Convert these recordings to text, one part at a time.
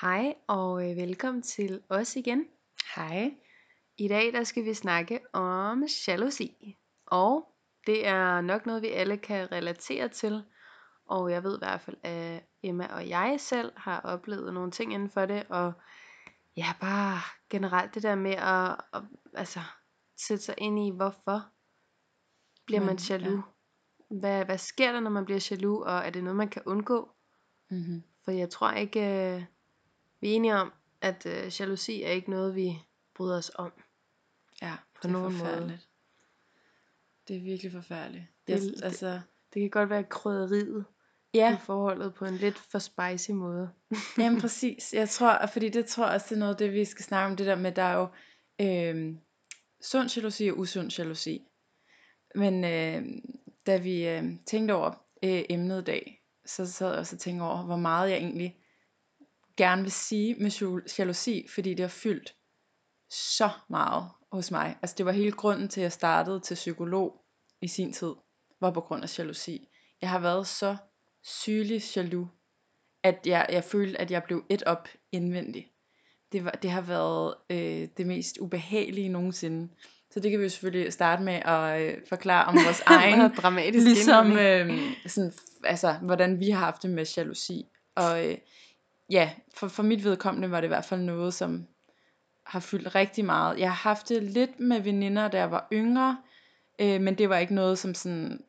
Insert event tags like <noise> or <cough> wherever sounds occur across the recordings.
Hej og øh, velkommen til os igen. Hej. I dag der skal vi snakke om jalousi. Og det er nok noget vi alle kan relatere til. Og jeg ved i hvert fald at Emma og jeg selv har oplevet nogle ting inden for det og ja, bare generelt det der med at, at altså sætte sig ind i hvorfor bliver man jaloux? Hvad, hvad sker der når man bliver jaloux og er det noget man kan undgå? Mm-hmm. For jeg tror ikke, øh, vi er enige om, at øh, jalousi er ikke noget, vi bryder os om. Ja, På det er nogen måde. forfærdeligt. Det er virkelig forfærdeligt. Det Jeg, altså, Det kan godt være krydderiet i ja, forholdet på en lidt for spicy måde. <laughs> jamen præcis. Jeg tror, fordi det tror jeg også, det er noget af det, vi skal snakke om, det der med, der er jo øh, sund jalousi og usund jalousi. Men øh, da vi øh, tænkte over øh, emnet i dag, så sad jeg også og tænkte over, hvor meget jeg egentlig gerne vil sige med jal- jalousi, fordi det har fyldt så meget hos mig. Altså det var hele grunden til, at jeg startede til psykolog i sin tid, var på grund af jalousi. Jeg har været så sygelig jaloux, at jeg, jeg følte, at jeg blev et op indvendigt. Det, var, det har været øh, det mest ubehagelige nogensinde. Så det kan vi jo selvfølgelig starte med at øh, forklare om vores <laughs> egen Meget dramatisk ligesom øh, sådan, altså, hvordan vi har haft det med jalousi. Og øh, ja, for, for mit vedkommende var det i hvert fald noget, som har fyldt rigtig meget. Jeg har haft det lidt med veninder, da jeg var yngre, øh, men det var ikke noget, som sådan,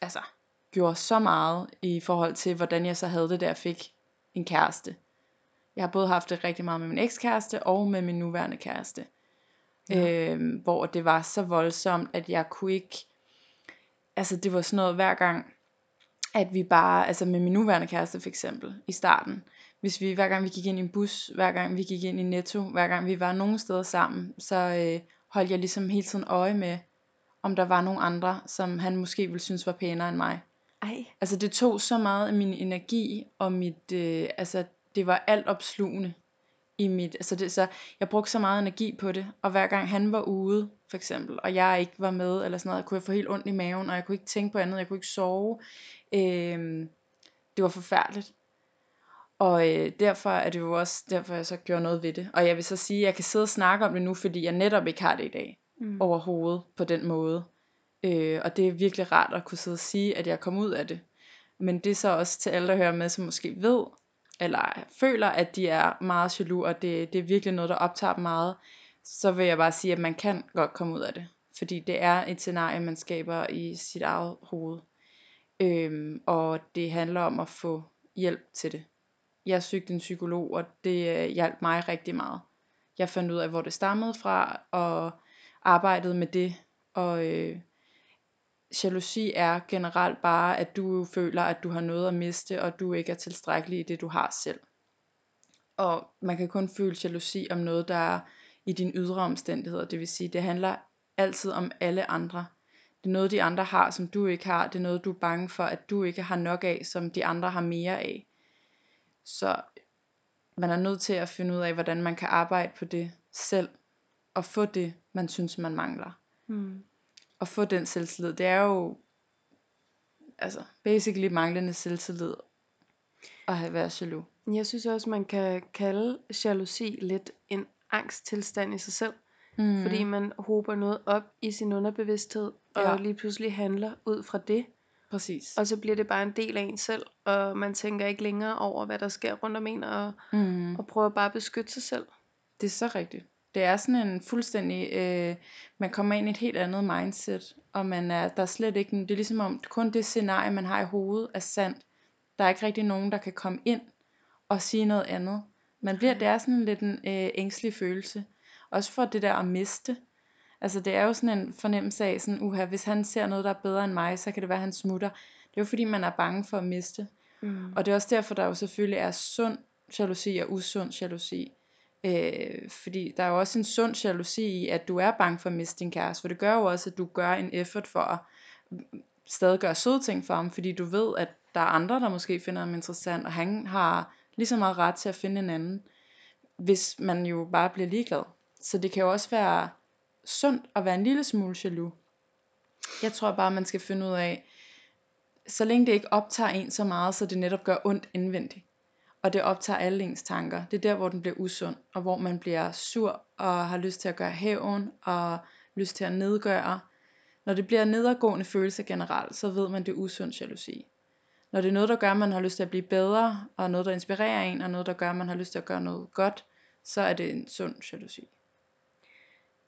altså, gjorde så meget i forhold til, hvordan jeg så havde det, da jeg fik en kæreste. Jeg har både haft det rigtig meget med min ekskæreste og med min nuværende kæreste. Ja. Øh, hvor det var så voldsomt, at jeg kunne ikke, altså det var sådan noget hver gang, at vi bare, altså med min nuværende kæreste for eksempel, i starten, hvis vi, hver gang vi gik ind i en bus, hver gang vi gik ind i Netto, hver gang vi var nogen steder sammen, så øh, holdt jeg ligesom hele tiden øje med, om der var nogen andre, som han måske ville synes var pænere end mig. Ej, Altså det tog så meget af min energi, og mit, øh, altså det var alt opslugende i mit, altså det, så jeg brugte så meget energi på det, og hver gang han var ude, for eksempel, og jeg ikke var med, eller sådan noget, kunne jeg få helt ondt i maven, og jeg kunne ikke tænke på andet, jeg kunne ikke sove, øhm, det var forfærdeligt. Og øh, derfor er det jo også, derfor jeg så gjorde noget ved det. Og jeg vil så sige, at jeg kan sidde og snakke om det nu, fordi jeg netop ikke har det i dag mm. overhovedet på den måde. Øh, og det er virkelig rart at kunne sidde og sige, at jeg kom ud af det. Men det er så også til alle, der hører med, som måske ved, eller føler, at de er meget jaloux, og det, det er virkelig noget, der optager dem meget, så vil jeg bare sige, at man kan godt komme ud af det. Fordi det er et scenarie, man skaber i sit eget hoved. Øhm, og det handler om at få hjælp til det. Jeg søgte en psykolog, og det øh, hjalp mig rigtig meget. Jeg fandt ud af, hvor det stammede fra, og arbejdede med det. Og øh, jalousi er generelt bare, at du føler, at du har noget at miste, og du ikke er tilstrækkelig i det, du har selv. Og man kan kun føle jalousi om noget, der er i dine ydre omstændigheder. Det vil sige, det handler altid om alle andre. Det er noget, de andre har, som du ikke har. Det er noget, du er bange for, at du ikke har nok af, som de andre har mere af. Så man er nødt til at finde ud af, hvordan man kan arbejde på det selv, og få det, man synes, man mangler. Mm. Og få den selvtillid. Det er jo, altså, basically manglende selvtillid, at have været jaloux. Jeg synes også, man kan kalde jalousi lidt en angsttilstand i sig selv. Mm. Fordi man hober noget op i sin underbevidsthed, og Ja. lige pludselig handler ud fra det. Præcis. Og så bliver det bare en del af en selv, og man tænker ikke længere over, hvad der sker rundt om en, og, Mm. og prøver bare at beskytte sig selv. Det er så rigtigt. Det er sådan en fuldstændig, øh, man kommer ind i et helt andet mindset, og man er, der er slet ikke, det er ligesom om, kun det scenarie, man har i hovedet, er sandt. Der er ikke rigtig nogen, der kan komme ind og sige noget andet. Man bliver, det er sådan lidt en øh, ængstelig følelse. Også for det der at miste. Altså det er jo sådan en fornemmelse af, sådan, uha, hvis han ser noget, der er bedre end mig, så kan det være, at han smutter. Det er jo fordi, man er bange for at miste. Mm. Og det er også derfor, der jo selvfølgelig er sund jalousi og usund jalousi. Øh, fordi der er jo også en sund jalousi i, at du er bange for at miste din kæreste. For det gør jo også, at du gør en effort for at mm, stadig gøre søde ting for ham. Fordi du ved, at der er andre, der måske finder ham interessant. Og han har lige så meget ret til at finde en anden. Hvis man jo bare bliver ligeglad. Så det kan jo også være sundt at være en lille smule jaloux. Jeg tror bare, man skal finde ud af, så længe det ikke optager en så meget, så det netop gør ondt indvendigt og det optager alle ens tanker. Det er der, hvor den bliver usund, og hvor man bliver sur og har lyst til at gøre hævn og lyst til at nedgøre. Når det bliver nedadgående følelse generelt, så ved man, det er usund jalousi. Når det er noget, der gør, at man har lyst til at blive bedre, og noget, der inspirerer en, og noget, der gør, at man har lyst til at gøre noget godt, så er det en sund jalousi.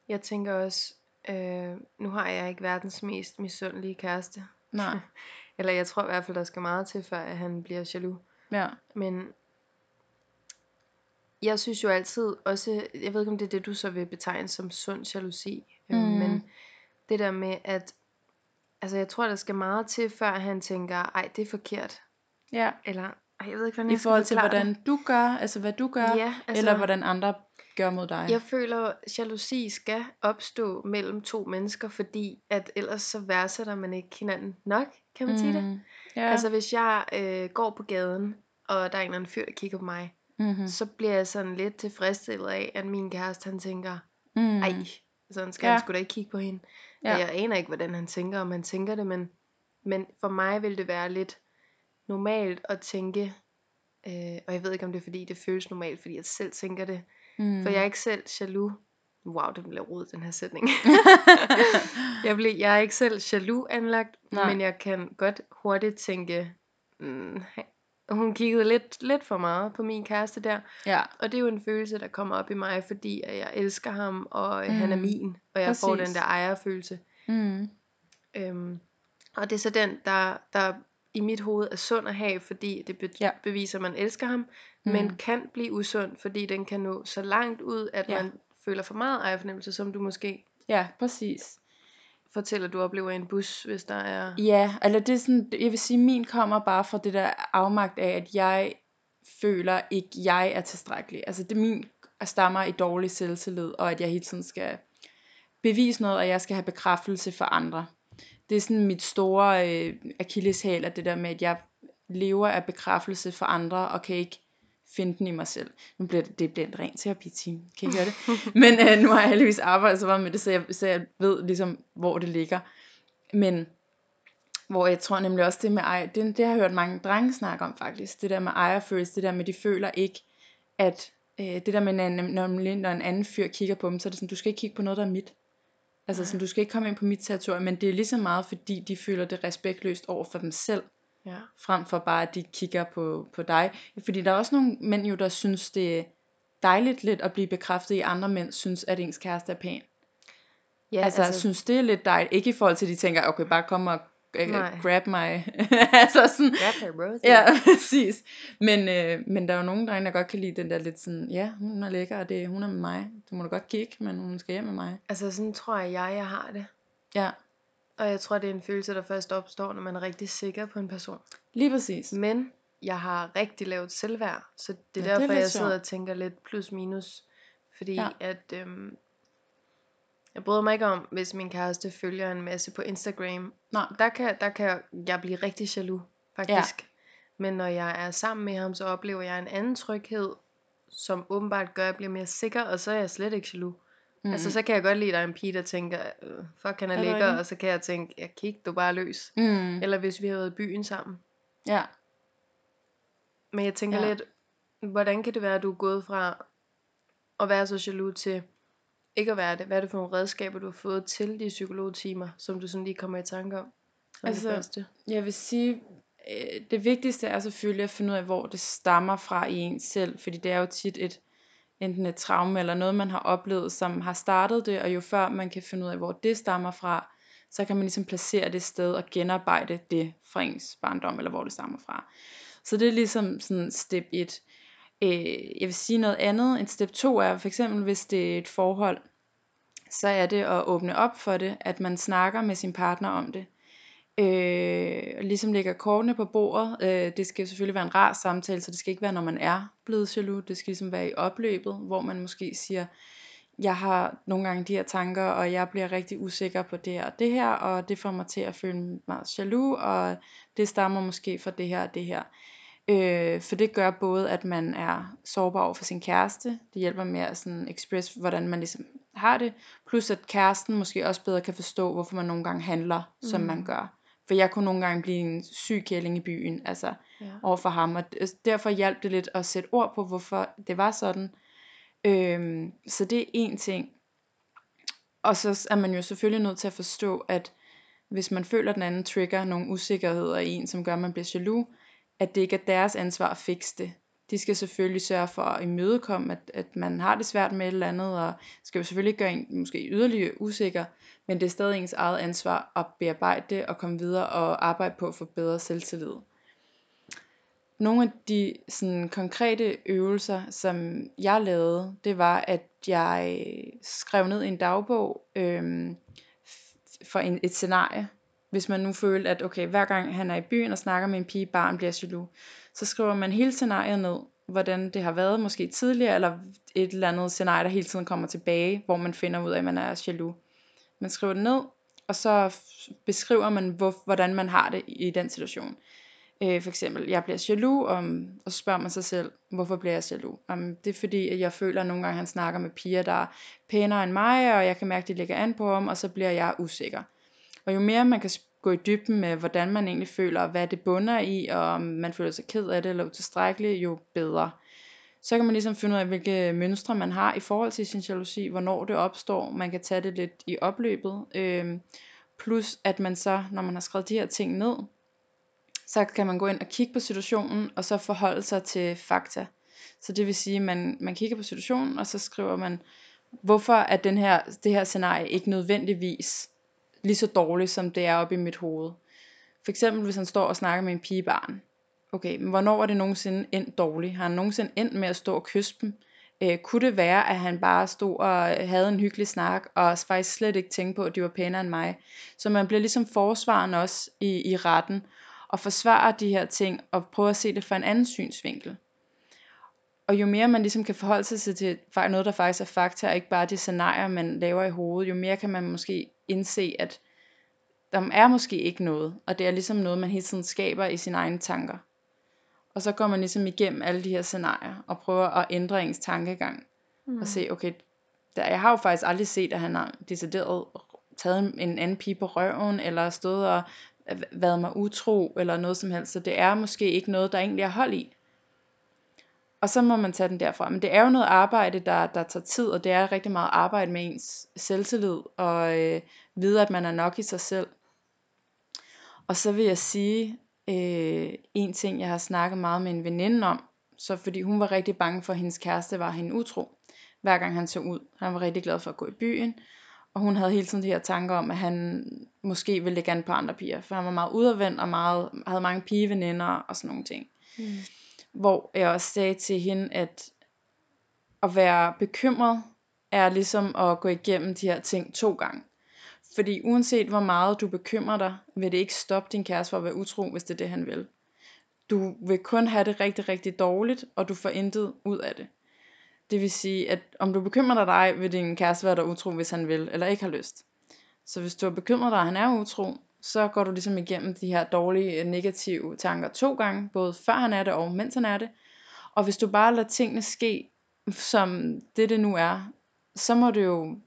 Jeg tænker også, øh, nu har jeg ikke verdens mest misundelige kæreste. Nej. <laughs> Eller jeg tror i hvert fald, der skal meget til, før at han bliver jaloux. Ja. Men jeg synes jo altid også, jeg ved ikke om det er det, du så vil betegne som sund jalousi, mm. Mm. men det der med, at altså jeg tror, der skal meget til, før han tænker, ej, det er forkert. Ja. Eller, ej, jeg ved ikke, hvordan I forhold til, hvordan du gør, altså hvad du gør, det. Ja, altså, eller hvordan andre gør mod dig. jeg føler, at jalousi skal opstå mellem to mennesker, fordi at ellers så værdsætter man ikke hinanden nok, kan man mm. sige det? Mm. Ja. Altså hvis jeg øh, går på gaden, og der er en eller anden fyr, der kigger på mig, mm-hmm. så bliver jeg sådan lidt tilfredsstillet af, at min kæreste han tænker, mm. ej, sådan skal Ja. han sgu da ikke kigge på hende. Ja. Jeg aner ikke, hvordan han tænker, om han tænker det, men, men for mig vil det være lidt normalt at tænke, øh, og jeg ved ikke, om det er fordi, det føles normalt, fordi jeg selv tænker det, Mm. for jeg er ikke selv jaloux. Wow, det bliver rodet, den her sætning. <laughs> jeg, bliver, jeg er ikke selv jaloux anlagt. Nej. men jeg kan godt hurtigt tænke, mm, hun kiggede lidt, lidt for meget på min kæreste der. ja. Og det er jo en følelse, der kommer op i mig, fordi at jeg elsker ham, og mm. han er min, og jeg får den præcis. der ejerfølelse. Mm. Øhm, og det er så den, der, der i mit hoved er sund at have, fordi det be- Ja. beviser, at man elsker ham, mm. men kan blive usund, fordi den kan nå så langt ud, at ja. man føler for meget ejerfornemmelse, som du måske Ja, præcis fortæller, du oplever i en bus, hvis der er... Ja, eller det er sådan, jeg vil sige, min kommer bare fra det der afmagt af, at jeg føler ikke, jeg er tilstrækkelig. Altså det min stammer i dårlig selvtillid, og at jeg hele tiden skal bevise noget, og jeg skal have bekræftelse for andre. Det er sådan mit store øh, akilleshæl, at det der med, at jeg lever af bekræftelse for andre, og kan ikke finde den i mig selv. Nu bliver det, det bliver en ren terapi-team, kan I høre det? <laughs> Men øh, nu har jeg heldigvis arbejdet så meget med det, så jeg, så jeg ved ligesom, hvor det ligger. Men hvor jeg tror nemlig også det med ejer, det, det har jeg hørt mange drenge snakke om faktisk, det der med ejerfølelse, det der med, de føler ikke, at øh, det der med, når, når, en anden fyr kigger på dem, så er det sådan, du skal ikke kigge på noget, der er mit. Altså sådan, du skal ikke komme ind på mit territorium, men det er lige så meget, fordi de føler det respektløst over for dem selv, Ja. frem for bare, at de kigger på, på dig. Fordi der er også nogle mænd jo, der synes, det er dejligt lidt at blive bekræftet i, andre mænd synes, at ens kæreste er pæn. Ja, altså, altså, synes det er lidt dejligt. Ikke i forhold til, at de tænker, okay, bare kom og øh, Nej. grab mig. <laughs> altså sådan, Grab her, Rosie. ja, <laughs> præcis. Men, øh, men der er jo nogen drenge, der godt kan lide den der lidt sådan, ja, hun er lækker, og det, hun er med mig. Du må da godt kigge, men hun skal hjem med mig. Altså sådan tror jeg, jeg, jeg har det. Ja, Og jeg tror, det er en følelse, der først opstår, når man er rigtig sikker på en person. lige præcis. Men jeg har rigtig lavt selvværd, så det er Ja, det er derfor, jeg sidder sjovt. og tænker lidt plus minus. Fordi ja. at øhm, jeg bryder mig ikke om, hvis min kæreste følger en masse på Instagram. Nej. Der kan, der kan jeg blive rigtig jaloux, faktisk. Ja. Men når jeg er sammen med ham, så oplever jeg en anden tryghed, som åbenbart gør, at jeg bliver mere sikker, og så er jeg slet ikke jaloux. Mm. Altså, så kan jeg godt lide, at der er en pige, der tænker, øh, fuck, han er, Er lækker, og så kan jeg tænke, ja, kig du bare løs. Mm. Eller hvis vi har været i byen sammen. Ja. Men jeg tænker Ja. ja. lidt, hvordan kan det være, at du er gået fra at være så jaloux til ikke at være det? Hvad er det for nogle redskaber, du har fået til de psykologtimer, som du sådan lige kommer i tanke om? Som Altså, det første. Jeg vil sige, øh, det vigtigste er selvfølgelig at finde ud af, hvor det stammer fra i en selv, fordi det er jo tit et, enten et traume eller noget, man har oplevet, som har startet det, og jo før man kan finde ud af, hvor det stammer fra, så kan man ligesom placere det sted og genarbejde det fra ens barndom, eller hvor det stammer fra. Så det er ligesom sådan step 1. Øh, jeg vil sige noget andet. En step 2 er for eksempel, hvis det er et forhold, så er det at åbne op for det, at man snakker med sin partner om det. Øh, ligesom lægger kortene på bordet. Øh, det skal selvfølgelig være en rar samtale, så det skal ikke være, når man er blevet jaloux. Det skal ligesom være i opløbet, hvor man måske siger, jeg har nogle gange de her tanker, og jeg bliver rigtig usikker på det her og det her, og det får mig til at føle mig jaloux, og det stammer måske fra det her og det her. Øh, for det gør både, at man er sårbar over for sin kæreste. Det hjælper med at sådan express, hvordan man ligesom har det. Plus at kæresten måske også bedre kan forstå, hvorfor man nogle gange handler, som Mm. man gør. For jeg kunne nogle gange blive en syg kælling i byen, altså Ja. over for ham. Og derfor hjalp det lidt at sætte ord på, hvorfor det var sådan. Øhm, så det er en ting. Og så er man jo selvfølgelig nødt til at forstå, at hvis man føler, at den anden trigger nogle usikkerheder i en, som gør, at man bliver jaloux, at det ikke er deres ansvar at fikse det. De skal selvfølgelig sørge for at imødekomme, at, at man har det svært med et eller andet, og skal jo selvfølgelig gøre en måske yderligere usikker, men det er stadig ens eget ansvar at bearbejde det og komme videre og arbejde på at få bedre selvtillid. Nogle af de sådan, konkrete øvelser, som jeg lavede, det var, at jeg skrev ned i en dagbog øhm, for en, et scenarie. Hvis man nu følte, at okay, hver gang han er i byen og snakker med en pige, barn bliver jaloux, så skriver man hele scenariet ned, hvordan det har været måske tidligere, eller et eller andet scenarie, der hele tiden kommer tilbage, hvor man finder ud af, at man er jaloux. Man skriver det ned, og så beskriver man, hvor, hvordan man har det i den situation. Øh, for eksempel, jeg bliver jaloux, og, og så spørger man sig selv, hvorfor bliver jeg jaloux? Jamen, det er fordi, at jeg føler, at nogle gange han snakker med piger, der er pænere end mig, og jeg kan mærke, at de ligger an på ham, og så bliver jeg usikker. Og jo mere man kan gå i dybden med, hvordan man egentlig føler, og hvad det bunder i, og om man føler sig ked af det, eller utilstrækkelig, jo bedre. Så kan man ligesom finde ud af, hvilke mønstre man har i forhold til sin jalousi, hvornår det opstår. Man kan tage det lidt i opløbet. Øhm, plus at man så, når man har skrevet de her ting ned, så kan man gå ind og kigge på situationen, og så forholde sig til fakta. Så det vil sige, at man, man kigger på situationen, og så skriver man, hvorfor er den her, det her scenarie ikke nødvendigvis lige så dårligt, som det er oppe i mit hoved. For eksempel, hvis han står og snakker med en pigebarn. Okay, men hvornår er det nogensinde endt dårligt? Har han nogensinde endt med at stå og kysse dem? Øh, kunne det være, at han bare stod og havde en hyggelig snak, og faktisk slet ikke tænkte på, at de var pænere end mig? Så man bliver ligesom forsvaren også i, i retten, og forsvarer de her ting, og prøver at se det fra en anden synsvinkel. Og jo mere man ligesom kan forholde sig til noget, der faktisk er fakta, og ikke bare de scenarier, man laver i hovedet, jo mere kan man måske indse, at der er måske ikke noget, og det er ligesom noget, man hele tiden skaber i sine egne tanker. Og så går man ligesom igennem alle de her scenarier, og prøver at ændre ens tankegang, mm. og se, okay, der, jeg har jo faktisk aldrig set, at han har decideret taget en anden pige på røven, eller stået og været mig utro, eller noget som helst, så det er måske ikke noget, der egentlig er hold i. Og så må man tage den derfra. Men det er jo noget arbejde, der, der tager tid, og det er rigtig meget arbejde med ens selvtillid, og øh, vide, at man er nok i sig selv. Og så vil jeg sige, øh, en ting, jeg har snakket meget med en veninde om, så fordi hun var rigtig bange for, at hendes kæreste var hende utro, hver gang han så ud. Han var rigtig glad for at gå i byen, og hun havde hele tiden de her tanker om, at han måske ville lægge an på andre piger, for han var meget udadvendt og meget, havde mange pigeveninder og sådan nogle ting. Mm. Hvor jeg også sagde til hende, at at være bekymret er ligesom at gå igennem de her ting to gange. Fordi uanset hvor meget du bekymrer dig, vil det ikke stoppe din kæreste for at være utro, hvis det er det, han vil. Du vil kun have det rigtig, rigtig dårligt, og du får intet ud af det. Det vil sige, at om du bekymrer dig, vil din kæreste være der utro, hvis han vil, eller ikke har lyst. Så hvis du er bekymret dig, at han er utro, så går du ligesom igennem de her dårlige, øh, negative tanker to gange, både før han er det og mens han er det. Og hvis du bare lader tingene ske, som det det nu er, så må du jo,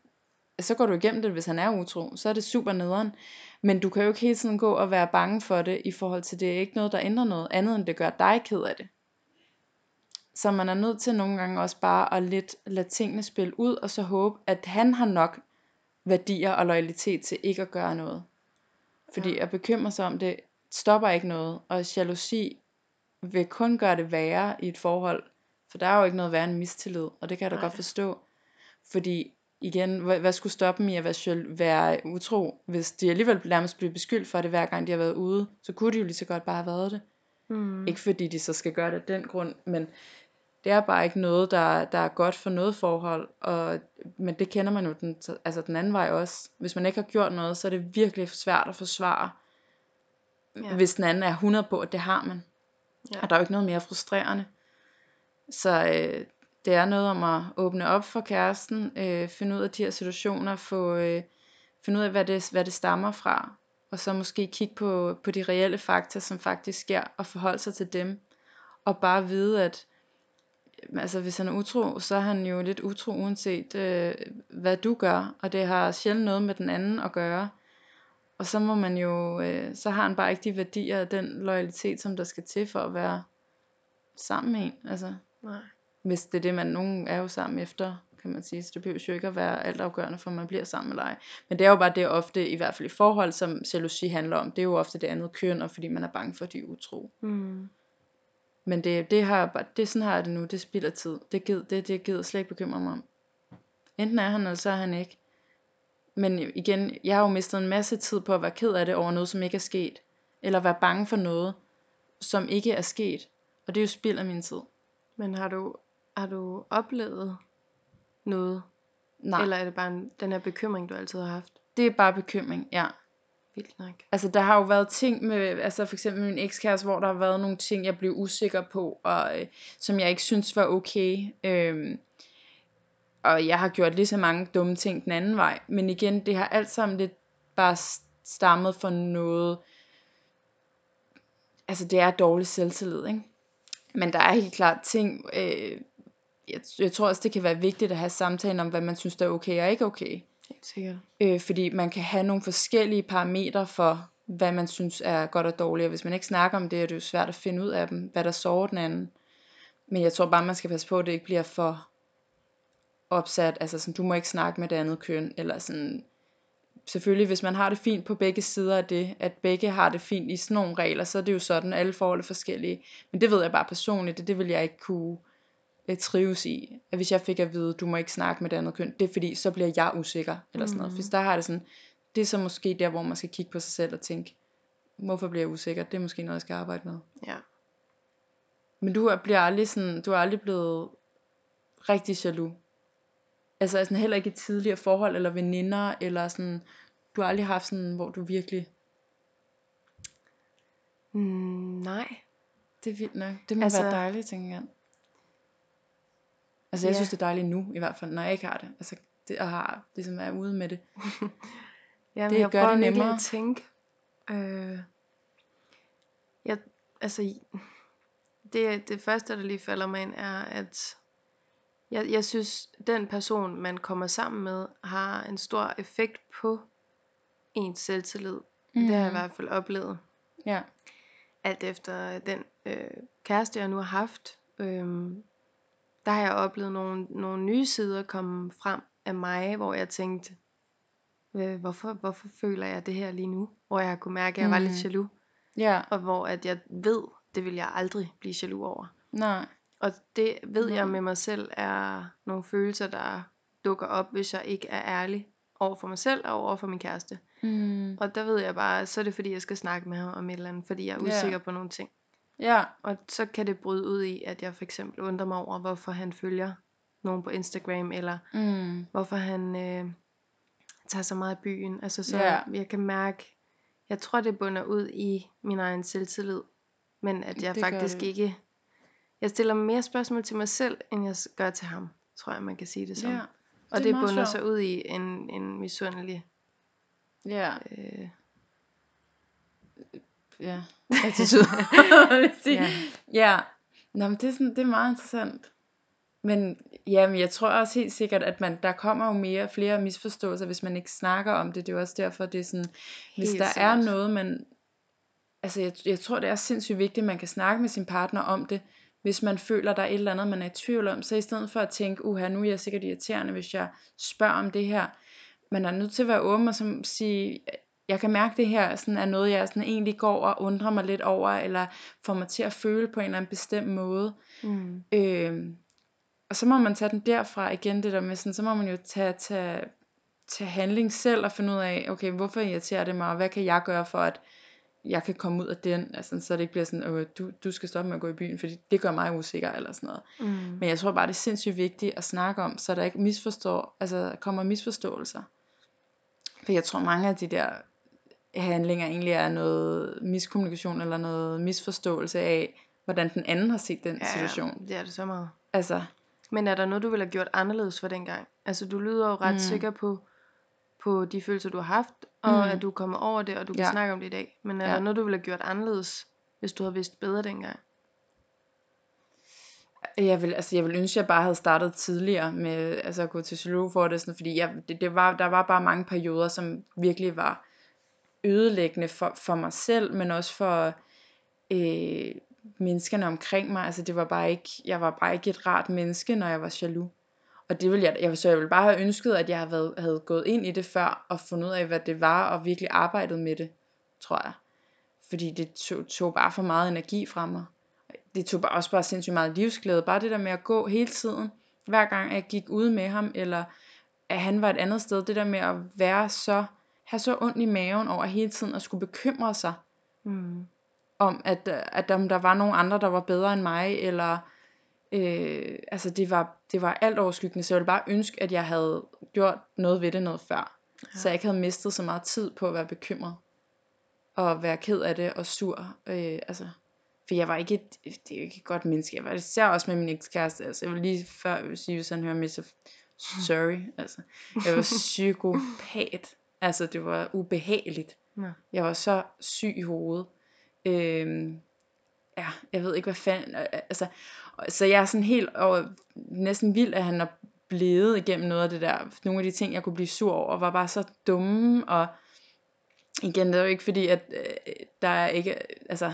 så går du igennem det, hvis han er utro, så er det super nederen. Men du kan jo ikke hele tiden gå og være bange for det, i forhold til det er ikke noget, der ændrer noget andet, end det gør dig ked af det. Så man er nødt til nogle gange også bare at lidt lade tingene spille ud, og så håbe, at han har nok værdier og loyalitet til ikke at gøre noget. Fordi at bekymre sig om det, stopper ikke noget, og jalousi vil kun gøre det værre i et forhold, for der er jo ikke noget værre end mistillid, og det kan jeg da Nej. godt forstå. Fordi igen, hvad, hvad skulle stoppe dem i at være, være utro, hvis de alligevel nærmest bliver beskyldt for det, hver gang de har været ude, så kunne de jo lige så godt bare have været det. Mm. Ikke fordi de så skal gøre det af den grund, men det er bare ikke noget, der, der er godt for noget forhold, og, men det kender man jo den, altså den anden vej også. Hvis man ikke har gjort noget, så er det virkelig svært at forsvare, Ja. hvis den anden er 100 på, at det har man. Ja. Og der er jo ikke noget mere frustrerende. Så øh, det er noget om at åbne op for kæresten, øh, finde ud af de her situationer, få, øh, finde ud af, hvad det, hvad det stammer fra, og så måske kigge på, på de reelle fakta, som faktisk sker, og forholde sig til dem, og bare vide, at altså, hvis han er utro, så er han jo lidt utro, uanset øh, hvad du gør, og det har sjældent noget med den anden at gøre. Og så må man jo, øh, så har han bare ikke de værdier og den loyalitet, som der skal til for at være sammen med en. Altså, Nej. hvis det er det, man nogen er jo sammen efter, kan man sige. Så det behøver jo ikke at være altafgørende, for man bliver sammen eller ej. Men det er jo bare det ofte, i hvert fald i forhold, som jalousi handler om. Det er jo ofte det andet køn, og fordi man er bange for, at de er utro. Mm. Men det, det har det sådan har jeg det nu, det spilder tid. Det gider, det, det gider slet ikke bekymre mig om. Enten er han, eller så er han ikke. Men igen, jeg har jo mistet en masse tid på at være ked af det over noget, som ikke er sket. Eller være bange for noget, som ikke er sket. Og det er jo spild af min tid. Men har du, har du oplevet noget? Nej, Eller er det bare en, den her bekymring, du altid har haft? det er bare bekymring, ja. Vildt nok. Altså der har jo været ting med, altså for eksempel min ekskæreste, hvor der har været nogle ting, jeg blev usikker på, og øh, som jeg ikke synes var okay. Øh, og jeg har gjort lige så mange dumme ting den anden vej. Men igen, det har alt sammen lidt bare stammet for noget, altså det er dårlig selvtillid, ikke? Men der er helt klart ting, øh, jeg, jeg tror også, det kan være vigtigt at have samtalen om, hvad man synes, der er okay og ikke okay. Helt sikkert. Øh, fordi man kan have nogle forskellige parametre for, hvad man synes er godt og dårligt. Og hvis man ikke snakker om det, er det jo svært at finde ud af dem, hvad der sårer den anden. Men jeg tror bare, man skal passe på, at det ikke bliver for opsat. Altså sådan, du må ikke snakke med det andet køn. Eller sådan, selvfølgelig, hvis man har det fint på begge sider af det, at begge har det fint i sådan nogle regler, så er det jo sådan, at alle forhold er forskellige. Men det ved jeg bare personligt, det, det vil jeg ikke kunne øh, trives i. At hvis jeg fik at vide, du må ikke snakke med det andet køn, det er fordi, så bliver jeg usikker, eller sådan noget. Mhm. Hvis der har det sådan, det er så måske der, hvor man skal kigge på sig selv og tænke, hvorfor bliver jeg usikker? Det er måske noget, jeg skal arbejde med. Ja. Men du er- bliver aldrig sådan, du er aldrig blevet rigtig jaloux. Altså sådan heller ikke i tidligere forhold, eller veninder, eller sådan, du har aldrig haft sådan, hvor du virkelig, Mm, nej. det er vildt nok. Det må Altså- være dejligt, tænker jeg. Altså jeg Ja. synes, det er dejligt nu, i hvert fald, når jeg ikke har det. Altså det, at har, ligesom er ude med det. <laughs> Jamen, Det jeg gør det nemmere. at tænke. Øh, jeg, altså, det, det første, der lige falder mig ind, er, at jeg, jeg synes, den person, man kommer sammen med, har en stor effekt på ens selvtillid. Mm. Det har jeg i Mhm. hvert fald oplevet. Ja. Alt efter den øh, kæreste, jeg nu har haft, øh, der har jeg oplevet nogle, nogle nye sider komme frem af mig, hvor jeg tænkte, øh, hvorfor, hvorfor føler jeg det her lige nu? Hvor jeg kunne mærke, at jeg var lidt Mhm. jaloux, Ja, og hvor at jeg ved, det vil jeg aldrig blive jaloux over. nej. Og det ved jeg Nej. med mig selv er nogle følelser, der dukker op, hvis jeg ikke er ærlig over for mig selv og over for min kæreste. Mm. Og der ved jeg bare, så er det fordi, jeg skal snakke med ham om et eller andet, fordi jeg er Ja. usikker på nogle ting. Ja, Og så kan det bryde ud i, at jeg for eksempel undrer mig over, hvorfor han følger nogen på Instagram, eller mm. hvorfor han øh, tager så meget i byen. Altså så Ja. jeg kan mærke, jeg tror det bunder ud i min egen selvtillid, men at jeg Det faktisk det. ikke, jeg stiller mere spørgsmål til mig selv, end jeg gør til ham, tror jeg man kan sige det som. ja. og det det, bunder sig ud i en, en misundelig, Ja, øh, ja. Attitude. <laughs> Ja. ja. Nå, men det er, sådan, det er meget interessant. Men jamen, jeg tror også helt sikkert, at man, der kommer jo mere flere misforståelser, hvis man ikke snakker om det. Det er jo også derfor, det er sådan, hvis Helt der er sikkert. noget, man... Altså, jeg, jeg tror, det er sindssygt vigtigt, at man kan snakke med sin partner om det, hvis man føler, der er et eller andet, man er i tvivl om. Så i stedet for at tænke, uha, nu er jeg sikkert irriterende, hvis jeg spørger om det her. Man er nødt til at være åben og som sige, jeg kan mærke det her sådan er noget, jeg sådan egentlig går og undrer mig lidt over, eller får mig til at føle på en eller anden bestemt måde. mm, Øhm, og så må man tage den derfra igen, det der med sådan, så må man jo tage, tage, tage handling selv og finde ud af, okay, hvorfor irriterer det mig, og hvad kan jeg gøre for, at jeg kan komme ud af den, altså, så det ikke bliver sådan, øh, du, du skal stoppe med at gå i byen, fordi det gør mig usikker, eller sådan noget. mm, Men jeg tror bare, det er sindssygt vigtigt at snakke om, så der ikke misforstår, altså kommer misforståelser. For jeg tror, mange af de der handlinger egentlig er noget miskommunikation, eller noget misforståelse af, hvordan den anden har set den ja, situation. det er det så meget. Altså, Men er der noget, du ville have gjort anderledes for dengang? Altså, du lyder jo ret Mm. sikker på, på de følelser, du har haft, og mm. at du kommer over det, og du kan Ja. snakke om det i dag. Men er Ja. der noget, du ville have gjort anderledes, hvis du havde vidst bedre dengang? Jeg vil, altså, jeg vil ønske, at jeg bare havde startet tidligere med altså, at gå til psykolog for det, sådan, fordi jeg, det, det var, der var bare mange perioder, som virkelig var ødelæggende for, for mig selv, men også for øh, menneskerne omkring mig. Altså det var bare ikke, jeg var bare ikke et rart menneske, når jeg var jaloux. Og det ville jeg, jeg, så jeg ville bare have ønsket, at jeg havde, været, havde gået ind i det før, og fundet ud af, hvad det var, og virkelig arbejdet med det, tror jeg. Fordi det tog, tog bare for meget energi fra mig. Det tog bare, også bare sindssygt meget livsglæde. Bare det der med at gå hele tiden, hver gang jeg gik ud med ham, eller at han var et andet sted, det der med at være så, have så ondt i maven over hele tiden at skulle bekymre sig Mm. om, at, at der, der var nogle andre, der var bedre end mig, eller øh, altså det var, det var alt overskyggende, så jeg ville bare ønske, at jeg havde gjort noget ved det noget før, ja. så jeg ikke havde mistet så meget tid på at være bekymret, og være ked af det, og sur, øh, altså, for jeg var ikke et, det er jo ikke et godt menneske, jeg var især også med min ekskæreste, altså jeg vil lige før jeg vil sige, hvis han hører med, så sorry, altså, jeg var psykopat, altså det var ubehageligt, Nå. jeg var så syg i hovedet, øhm, ja, jeg ved ikke hvad fanden, øh, altså, og- så jeg er sådan helt over, næsten vild, at han er blevet igennem noget af det der, nogle af de ting, jeg kunne blive sur over, var bare så dumme, og igen, det er jo ikke fordi, at øh, der er ikke, altså,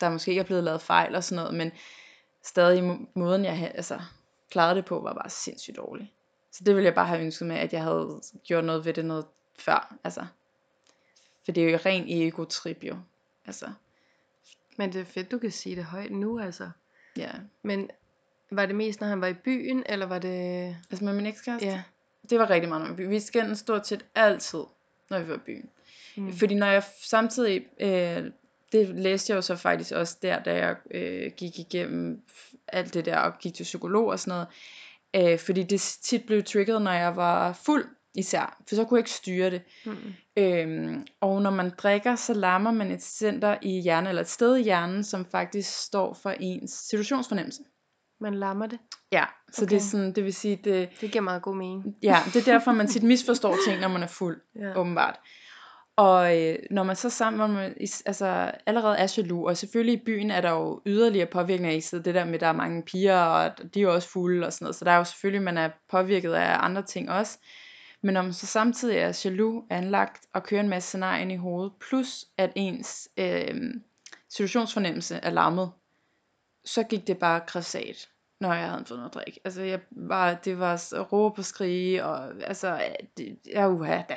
der måske ikke er blevet lavet fejl og sådan noget, men stadig må- måden, jeg altså, klarede det på, var bare sindssygt dårlig. Så det ville jeg bare have ønsket med, at jeg havde gjort noget ved det noget før, altså. For det er jo ren ego-trip jo, altså. Men det er fedt, du kan sige det højt nu, altså. Ja. Men var det mest, når han var i byen, eller var det... Altså med min ekskæreste? Ja. Det var rigtig meget, når vi var i byen. Vi skændtes stort set altid, når vi var i byen. Mm. Fordi når jeg samtidig, øh, det læste jeg jo så faktisk også der, da jeg øh, gik igennem alt det der, og gik til psykolog og sådan noget. Øh, fordi det tit blev triggeret, når jeg var fuld især, for så kunne jeg ikke styre det. Mm. Øhm, og når man drikker, så lammer man et center i hjernen, eller et sted i hjernen, som faktisk står for ens situationsfornemmelse. Man lammer det. Ja, så okay. det er sådan, det vil sige, det, Det giver meget god mening. ja, det er derfor, man tit misforstår ting, når man er fuld <laughs> Ja. åbenbart. Og øh, når man så sammen, når man altså, allerede er jaloux, og selvfølgelig i byen er der jo yderligere påvirkninger i så det der med, at der er mange piger, og de er jo også fulde og sådan noget, så der er jo selvfølgelig, man er påvirket af andre ting også. Men når man så samtidig er jaloux, anlagt og kører en masse scenarier ind i hovedet, plus at ens øh, situationsfornemmelse er lammet, så gik det bare krasat, når jeg havde fået noget drik. Altså, jeg var, det var så råbe og skrige, og altså, det, jeg uha da.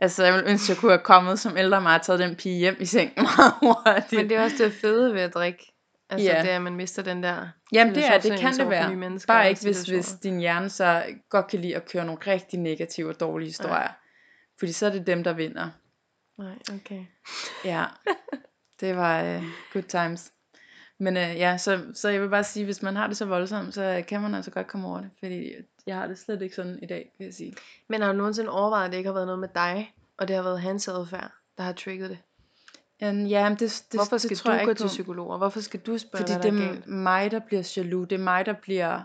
Altså, jeg ville ønske, jeg kunne have kommet som ældre mig og taget den pige hjem i sengen meget hurtigt. Men det er også det fede ved at drikke. Altså Ja. det er, at man mister den der Jamen det er, det kan det være. Bare ikke, hvis, hvis din hjerne så godt kan lide at køre nogle rigtig negative og dårlige historier. Fordi så er det dem, der vinder. Nej, okay. <laughs> Ja, det var uh, good times. Men uh, ja, så, så jeg vil bare sige, hvis man har det så voldsomt, så kan man altså godt komme over det. Fordi jeg har det slet ikke sådan i dag, vil jeg sige. Men har du nogensinde overvejet, at det ikke har været noget med dig, og det har været hans adfærd, der har trigget det? Um, ja, men det, det, Hvorfor skal det tror jeg du gå ikke til på. psykologer? Hvorfor skal du spørge, Fordi hvad det der er er galt? mig, der bliver jaloux. Det er mig, der bliver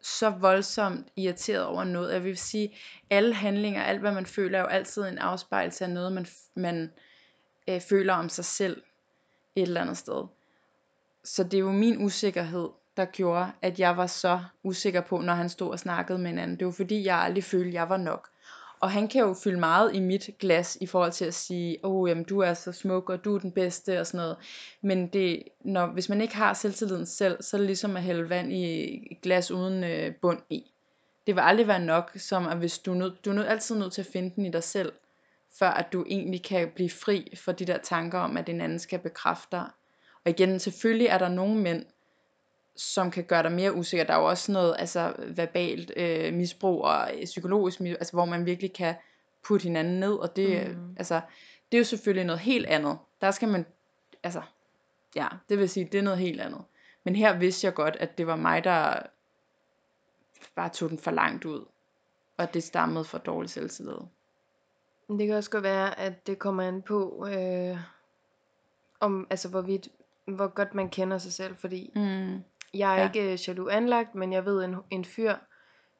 så voldsomt irriteret over noget. Jeg vil sige, alle handlinger, alt hvad man føler, er jo altid en afspejlelse af noget, man, man øh, føler om sig selv et eller andet sted. Så det er jo min usikkerhed, der gjorde, at jeg var så usikker på, når han stod og snakkede med en anden. Det var fordi, jeg aldrig følte, jeg var nok. Og han kan jo fylde meget i mit glas i forhold til at sige, åh, oh, jamen, du er så smuk, og du er den bedste, og sådan noget. Men det, når, hvis man ikke har selvtilliden selv, så er det ligesom at hælde vand i et glas uden øh, bund i. Det vil aldrig være nok, som at hvis du er, nød, du er nød, altid nødt til at finde den i dig selv, før at du egentlig kan blive fri for de der tanker om, at en anden skal bekræfte dig. Og igen, selvfølgelig er der nogle mænd, som kan gøre dig mere usikker. Der er jo også noget altså, verbalt øh, misbrug og øh, psykologisk misbrug, altså, hvor man virkelig kan putte hinanden ned, og det, Mm. mm. altså, det er jo selvfølgelig noget helt andet. Der skal man, altså, ja, det vil sige, det er noget helt andet. Men her vidste jeg godt, at det var mig, der bare tog den for langt ud, og det stammede for dårlig selvtillid. Det kan også godt være, at det kommer an på, øh, om, altså hvorvidt, hvor godt man kender sig selv, fordi Mm. Jeg er Ja. ikke øh, jaloux anlagt, men jeg ved, en, en fyr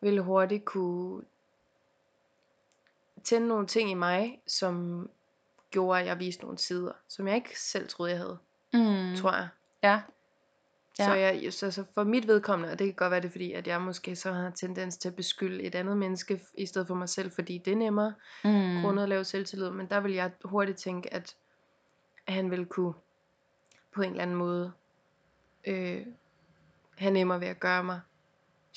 ville hurtigt kunne tænde nogle ting i mig, som gjorde, at jeg viste nogle sider, som jeg ikke selv troede, jeg havde, Mm. tror jeg. Ja, Ja. Så, jeg, så, så for mit vedkommende, og det kan godt være det, fordi at jeg måske så har tendens til at beskylde et andet menneske i stedet for mig selv, fordi det er nemmere Mm. grundet at lave selvtillid, men der vil jeg hurtigt tænke, at han vil kunne på en eller anden måde øh, have nemmere ved at gøre mig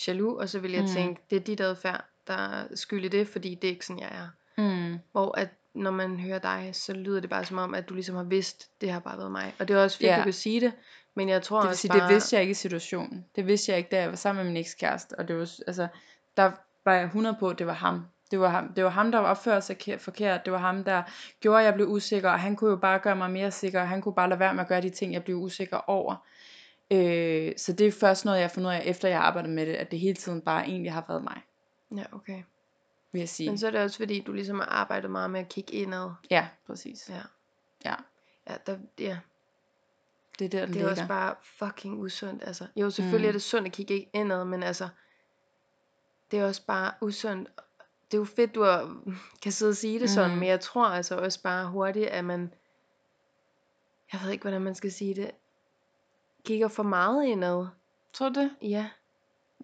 jaloux, og så vil jeg Mm. tænke, det er dit adfærd, der er skyld i det, fordi det er ikke sådan, jeg er. Mm. Hvor at når man hører dig, så lyder det bare som om, at du ligesom har vidst, det har bare været mig. Og det er også fedt, Ja. du kan sige det, men jeg tror Det vil også sige, bare... det vidste jeg ikke i situationen. Det vidste jeg ikke, da jeg var sammen med min ekskæreste. Og det var, altså, der var jeg 100 på, at det var ham. Det var ham, det var ham der opførte sig ke- forkert. Det var ham, der gjorde, at jeg blev usikker. Og han kunne jo bare gøre mig mere sikker. Han kunne bare lade være med at gøre de ting, jeg blev usikker over. Øh, så det er først noget, jeg har fundet ud af, efter jeg har arbejdet med det, at det hele tiden bare egentlig har været mig, Ja, okay. vil jeg sige. Men så er det også fordi, du ligesom har arbejdet meget med at kigge indad. Ja, præcis. Ja. Ja, Ja, der, ja. det er der, den det er ligger. også bare fucking usundt. Altså, jo, selvfølgelig mm. er det sundt at kigge indad, men altså, det er også bare usundt. Det er jo fedt, du har, kan sidde og sige det sådan, Mm. men jeg tror altså også bare hurtigt, at man, jeg ved ikke, hvordan man skal sige det, kigger for meget indad. Tror du det? Ja,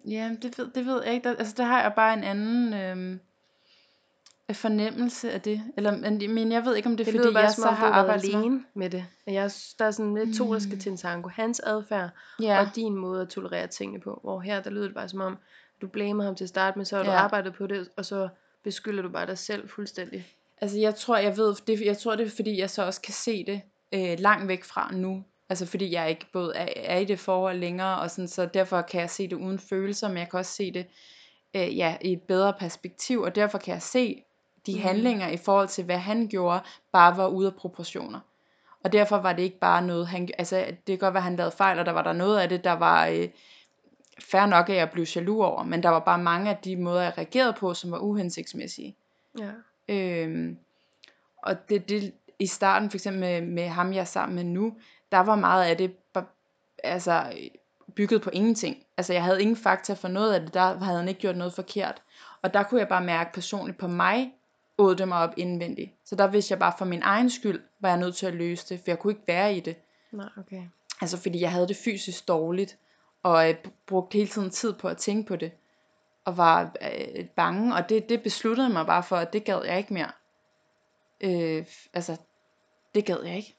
Ja, det ved, det ved jeg ikke. Der, altså, der har jeg bare en anden øhm, fornemmelse af det. Eller, men, men jeg ved ikke, om det er, det fordi bare jeg så har du arbejdet alene med det. Jeg, der er sådan lidt to, der skal Mm. til en tango. Hans adfærd Ja, og din måde at tolerere tingene på. Hvor her, der lyder det bare som om, du blamede ham til at starte med, så har du Ja. arbejdet på det, og så beskylder du bare dig selv fuldstændig. altså jeg tror, jeg ved, det, jeg tror, det er, fordi jeg så også kan se det øh, langt væk fra nu. Altså fordi jeg ikke både er, er i det forhold længere, og sådan, så derfor kan jeg se det uden følelser, men jeg kan også se det øh, ja, i et bedre perspektiv, og derfor kan jeg se de Mm. handlinger i forhold til, hvad han gjorde, bare var ude af proportioner. Og derfor var det ikke bare noget, han, altså det kan godt være, at han lavede fejl, og der var der noget af det, der var øh, fair nok, at jeg blev jaloux over, men der var bare mange af de måder, jeg reagerede på, som var uhensigtsmæssige. Ja. Øhm, og det, det, i starten, for eksempel med, med ham, jeg er sammen med nu, der var meget af det altså, bygget på ingenting. Altså, jeg havde ingen fakta for noget af det, der havde han ikke gjort noget forkert. Og der kunne jeg bare mærke personligt på mig, åd det mig op indvendigt. Så der vidste jeg bare, for min egen skyld, var jeg nødt til at løse det, for jeg kunne ikke være i det. Nej, okay. Altså, fordi jeg havde det fysisk dårligt, og jeg brugte hele tiden tid på at tænke på det, og var øh, bange, og det, det besluttede mig bare for, at det gad jeg ikke mere. Øh, altså, det gad jeg ikke.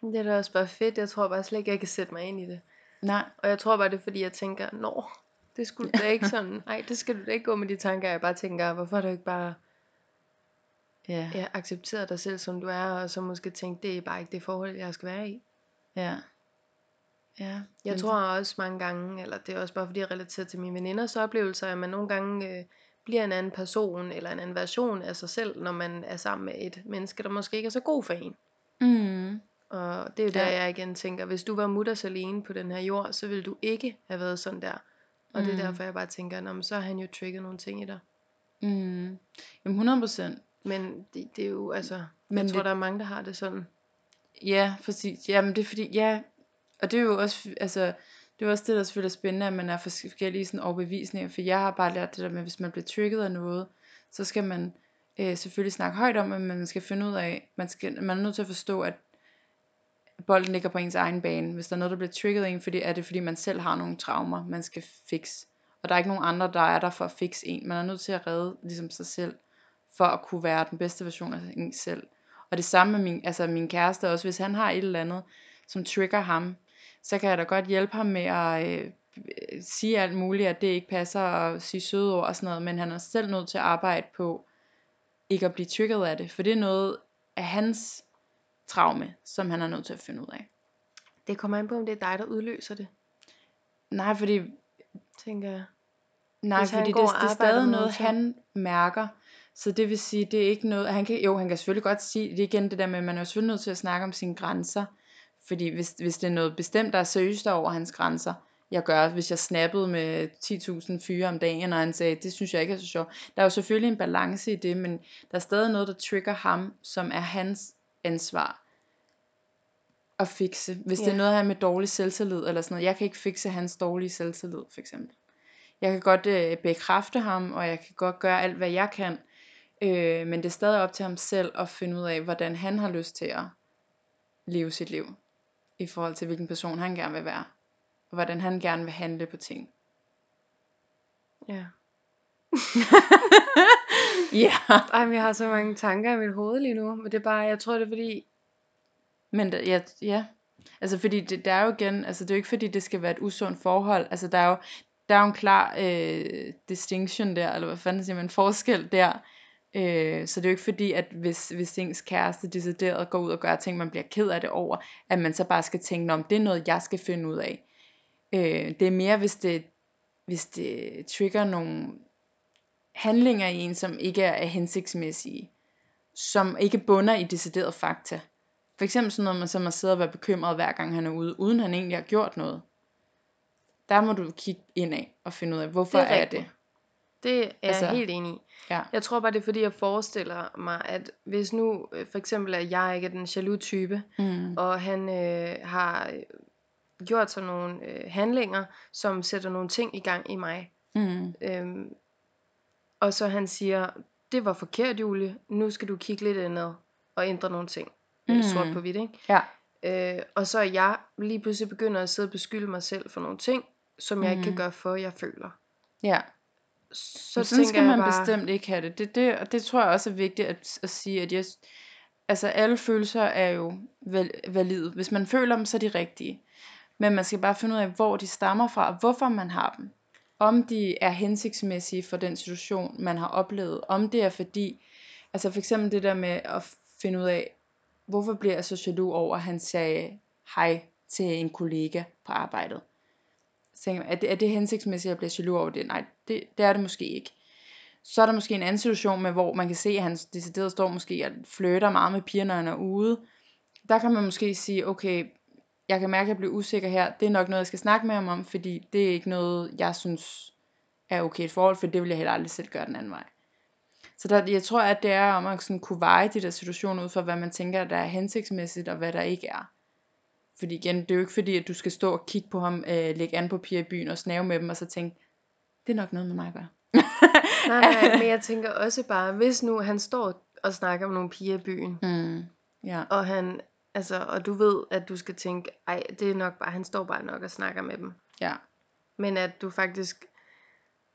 Det er da også bare fedt. Jeg tror bare slet ikke, jeg kan sætte mig ind i det. Nej, Og jeg tror bare, det er fordi, jeg tænker, nå, det skulle da ikke <laughs> sådan. Nej, det skal du da ikke gå med de tanker. Jeg bare tænker, hvorfor har du ikke bare ja, ja, accepteret dig selv, som du er, og så måske tænkt, det er bare ikke det forhold, jeg skal være i. ja. Ja, Jeg tror også mange gange, eller det er også bare fordi jeg relaterer til mine veninders oplevelser, at man nogle gange øh, bliver en anden person, eller en anden version af sig selv, når man er sammen med et menneske, der måske ikke er så god for en. Mm, Og det er jo der, Ja. jeg igen tænker, hvis du var mutters alene på den her jord, så ville du ikke have været sådan der. Og det er Mm. derfor, jeg bare tænker, Nå, men så har han jo trigget nogle ting i dig. mm. Jamen 100 procent. Men det, det er jo, altså, Men jeg tror, det- der er mange, der har det sådan. Ja, præcis. Jamen det er fordi, ja, og det er jo også, altså, det er også det, der selvfølgelig er spændende, at man er forskellige sådan overbevisninger, for jeg har bare lært det der med, hvis man bliver trigget af noget, så skal man øh, selvfølgelig snakke højt om, at man skal finde ud af, man, skal, man er nødt til at forstå, at bolden ligger på ens egen bane. Hvis der er noget, der bliver trigget en, fordi, er det fordi, man selv har nogle traumer, man skal fikse. Og der er ikke nogen andre, der er der for at fikse en. Man er nødt til at redde ligesom sig selv, for at kunne være den bedste version af en selv. Og det samme med min, altså min kæreste også, hvis han har et eller andet, som trigger ham, så kan jeg da godt hjælpe ham med at øh, sige alt muligt, at det ikke passer, at sige søde ord og sådan noget, men han er selv nødt til at arbejde på, ikke at blive trigget af det, for det er noget af hans traume, som han er nødt til at finde ud af. Det kommer an på, om det er dig, der udløser det, Nej, fordi, tænker jeg. nej, Hvis fordi det, det er stadig noget, han mærker, så det vil sige, det er ikke noget, han kan, jo, han kan selvfølgelig godt sige, det er igen det der med, at man er selvfølgelig nødt til at snakke om sine grænser, fordi hvis, hvis det er noget bestemt, der er seriøst over hans grænser, jeg gør, hvis jeg snappede med 10.000 fyre om dagen, og han sagde, det synes jeg ikke er så sjovt. Der er jo selvfølgelig en balance i det, men der er stadig noget, der trigger ham, som er hans ansvar at fikse. Hvis det Ja. er noget, han med dårlig selvtillid, eller sådan noget. Jeg kan ikke fikse hans dårlige selvtillid, for eksempel. Jeg kan godt øh, bekræfte ham, og jeg kan godt gøre alt, hvad jeg kan, øh, men det er stadig op til ham selv at finde ud af, hvordan han har lyst til at leve sit liv, i forhold til hvilken person han gerne vil være. og hvordan han gerne vil handle på ting. Ja. <laughs> Ja. Ej, men jeg har så mange tanker i mit hoved lige nu. Men det er bare, jeg tror det er fordi, men der, ja, ja. Altså fordi det, der er jo igen, altså det er jo ikke fordi det skal være et usundt forhold. Altså der er jo, der er jo en klar øh, distinction der, eller hvad fanden siger man, forskel der. Øh, så det er jo ikke fordi, at hvis, hvis ens kæreste decideret går ud og gør ting, man bliver ked af det over, at man så bare skal tænke, om det er noget, jeg skal finde ud af. Øh, det er mere, hvis det, hvis det trigger nogle handlinger i en, som ikke er hensigtsmæssige. Som ikke bunder i decideret fakta. For eksempel sådan noget, man som at sidde og være bekymret hver gang han er ude, uden han egentlig har gjort noget. Der må du kigge ind af og finde ud af, hvorfor Det er er, det. det er altså, Altså, jeg helt enig i. Ja. Jeg tror bare, det er fordi, jeg forestiller mig, at hvis nu øh, for eksempel, at jeg ikke er den jaloux type, Mm. og han øh, har øh, gjort sådan nogle øh, handlinger, som sætter nogle ting i gang i mig, Mm. øhm, og så han siger, det var forkert, Julie, nu skal du kigge lidt indad og ændre nogle ting. Mm. Mm. Sort på hvidt, ikke? Ja. Øh, og så er jeg lige pludselig begynder at sidde og beskylde mig selv for nogle ting, som jeg ikke kan Mm. gøre for, jeg føler. Ja. Så Men sådan skal man bare, bestemt ikke have det. det, det og det tror jeg også er vigtigt at, at sige, at jeg, altså alle følelser er jo val, valide. Hvis man føler dem, så er de rigtige. Men man skal bare finde ud af, hvor de stammer fra, og hvorfor man har dem. Om de er hensigtsmæssige for den situation, man har oplevet. Om det er fordi, altså for eksempel det der med at finde ud af, hvorfor bliver jeg så jaloux over, at han sagde hej til en kollega på arbejdet. Så tænker jeg, er det, er det hensigtsmæssigt, at jeg bliver jaloux over det? Nej, det, det er det måske ikke. Så er der måske en anden situation med, hvor man kan se, at han decideret står måske og flytter meget med piger, når han er ude. Der kan man måske sige, okay, jeg kan mærke, at jeg bliver usikker her. Det er nok noget, jeg skal snakke med ham om, fordi det er ikke noget, jeg synes er okay i et forhold, for det vil jeg heller aldrig selv gøre den anden vej. Så der, jeg tror, at det er om at sådan kunne veje de der situationer ud for, hvad man tænker, der er hensigtsmæssigt, og hvad der ikke er. Fordi igen, det er jo ikke fordi, at du skal stå og kigge på ham, øh, lægge an på piger i byen og snave med dem, og så tænke, det er nok noget med mig at gøre. <laughs> nej, nej, men jeg tænker også bare, hvis nu han står og snakker med nogle piger i byen, mm, ja. og han, altså, og du ved, at du skal tænke, ej, det er nok bare, han står bare nok og snakker med dem. Ja. Men at du faktisk,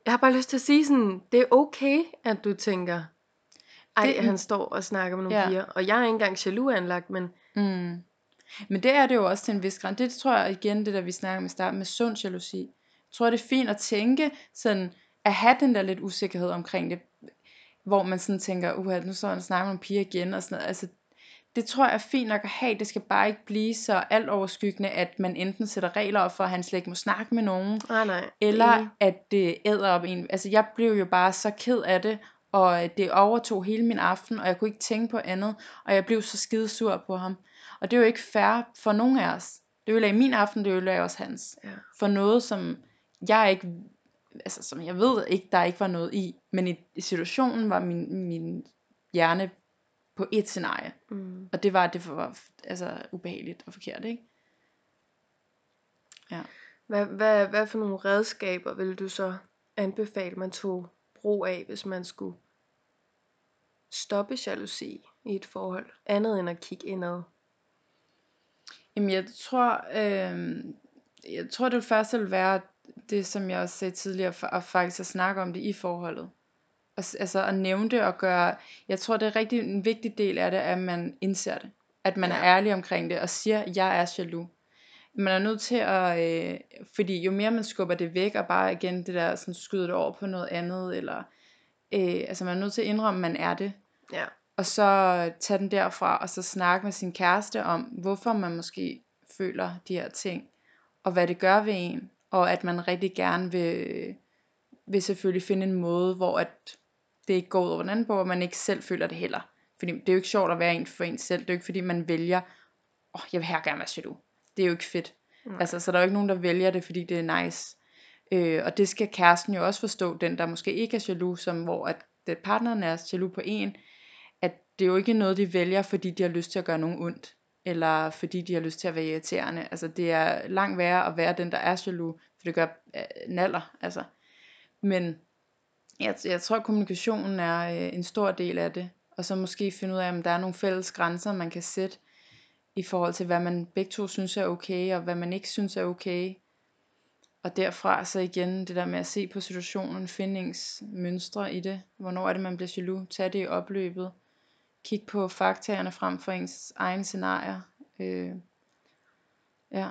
jeg har bare lyst til at sige sådan, det er okay, at du tænker, ej, Det- han står og snakker med nogle Ja. piger, og jeg er ikke engang jaloux anlagt, men Mm. Men det er det jo også til en vis grad. Det tror jeg igen, det der vi snakker om i starten med sund jalousi. Jeg tror, det er fint at tænke sådan, at have den der lidt usikkerhed omkring det, hvor man sådan tænker, uha, nu står han snakker med nogle piger igen, og sådan noget. Altså, det tror jeg er fint nok at have. Det skal bare ikke blive så alt overskyggende, at man enten sætter regler op for, at han slet ikke må snakke med nogen, nej, nej. eller enig. at det æder op en. Altså jeg blev jo bare så ked af det, og det overtog hele min aften, og jeg kunne ikke tænke på andet, og jeg blev så skide sur på ham. Og det er jo ikke fair for nogen af os. Det ødelagde min aften, det ødelagde også hans. Ja. For noget, som jeg ikke, altså som jeg ved ikke, der ikke var noget i, men i, i situationen var min, min hjerne på et scenarie. Mm. Og det var, at det var altså, ubehageligt og forkert, ikke? Hvad, hvad, hvad for nogle redskaber vil du så anbefale, man tog brug af, hvis man skulle stoppe jalousi i et forhold? Andet end at kigge indad. Jamen jeg tror, øh, jeg tror det første vil være det, som jeg også sagde tidligere, at faktisk at snakke om det i forholdet. Og, altså at nævne det og gøre, jeg tror det er rigtig en vigtig del af det, at man indser det. At man ja. Ja. er ærlig omkring det og siger, jeg er jaloux. Man er nødt til at, øh, fordi jo mere man skubber det væk, og bare igen det der, sådan skyder det over på noget andet, eller, øh, altså man er nødt til at indrømme, at man er det Ja. og så tage den derfra, og så snakke med sin kæreste om, hvorfor man måske føler de her ting, og hvad det gør ved en, og at man rigtig gerne vil, vil selvfølgelig finde en måde, hvor at det ikke går ud over den anden på, og man ikke selv føler det heller. Fordi det er jo ikke sjovt at være en for en selv, det er jo ikke fordi man vælger, åh, oh, jeg vil her gerne være jaloux. Det er jo ikke fedt. Nej. Altså, så der er jo ikke nogen, der vælger det, fordi det er nice. Øh, og det skal kæresten jo også forstå, den der måske ikke er jaloux, som hvor at det, partneren er jaloux på en, at det er jo ikke noget, de vælger, fordi de har lyst til at gøre nogen ondt, eller fordi de har lyst til at være irriterende. Altså, det er langt værre at være den, der er jaloux, for det gør øh, naller, altså. Men jeg, jeg tror, kommunikationen er øh, en stor del af det, og så måske finde ud af, om der er nogle fælles grænser, man kan sætte, i forhold til, hvad man begge to synes er okay, og hvad man ikke synes er okay. og derfra så igen det der med at se på situationen, finde ens mønstre i det. Hvornår er det, man bliver jaloux? Tag det i opløbet. Kig på faktaerne frem for ens egen scenarier. Øh, ja.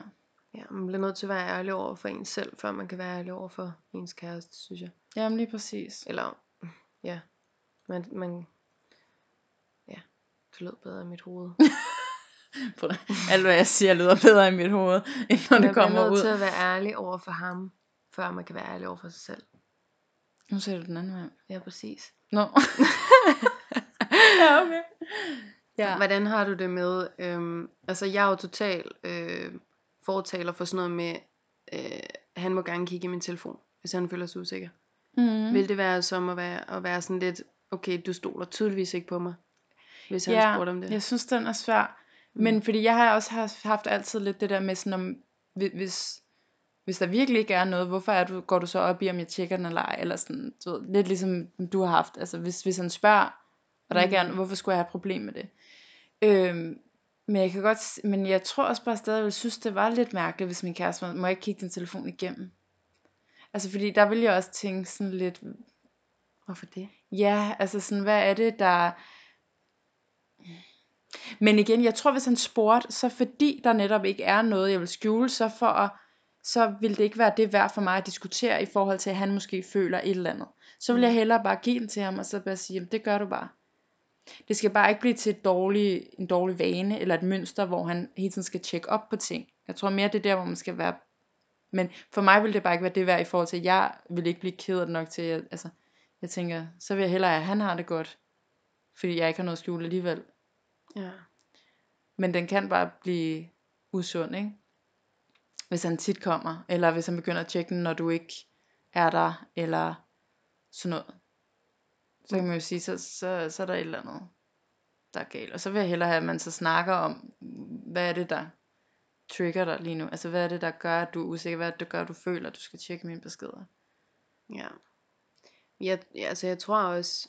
Ja, man bliver nødt til at være ærlig over for en selv, før man kan være ærlig over for ens kæreste, synes jeg. Jamen lige præcis. Eller, ja, man, man ja, det lød bedre i mit hoved. <laughs> Alt hvad jeg siger lyder bedre i mit hoved, end når man det kommer bliver nødt ud. til at være ærlig over for ham, før man kan være ærlig over for sig selv. Nu ser du den anden vej. Ja, præcis. Nå. <laughs> ja, okay. Ja. Hvordan har du det med, øhm, altså jeg er jo total øh, fortaler for sådan noget med, øh, han må gerne kigge i min telefon, hvis han føler sig usikker. Mm. Vil det være som at være, at være sådan lidt, okay, du stoler tydeligvis ikke på mig, hvis han Ja, spurgte om det? jeg synes, den er svær. Men fordi jeg har også haft, haft altid lidt det der med sådan, om, hvi- hvis, hvis der virkelig ikke er noget, hvorfor er du, går du så op i, om jeg tjekker den eller ej? Eller sådan, du ved, lidt ligesom du har haft. Altså hvis, hvis han spørger, og der ikke er, Mm. hvorfor skulle jeg have et problem med det? Øhm, men jeg kan godt, men jeg tror også bare stadig, jeg ville synes, det var lidt mærkeligt, hvis min kæreste, var, må jeg ikke kigge din telefon igennem? Altså fordi der ville jeg også tænke sådan lidt, Hvorfor det? Ja, altså sådan, hvad er det, der... Men igen, jeg tror, hvis han spurgte, så fordi der netop ikke er noget, jeg vil skjule, så for at, så vil det ikke være det værd for mig at diskutere i forhold til, at han måske føler et eller andet. Så vil jeg Mm. hellere bare give den til ham, og så bare sige, jamen det gør du bare. Det skal bare ikke blive til et dårlig, en dårlig vane, eller et mønster, hvor han hele tiden skal tjekke op på ting. Jeg tror mere, det er der, hvor man skal være... Men for mig vil det bare ikke være det værd i forhold til, at jeg vil ikke blive ked af det nok til, at, altså, jeg tænker, så vil jeg hellere, at han har det godt, fordi jeg ikke har noget at skjule alligevel. Ja. Men den kan bare blive usund, ikke? Hvis han tit kommer, eller hvis han begynder at tjekke den, når du ikke er der, eller sådan noget. Så kan man jo sige, så, så, så er der et eller andet, der er galt. Og så vil jeg hellere have, at man så snakker om, hvad er det, der trigger dig lige nu? Altså, hvad er det, der gør, at du er usikker? Hvad er det, der gør, at du føler, at du skal tjekke mine beskeder? Ja. Jeg, ja, altså jeg tror også,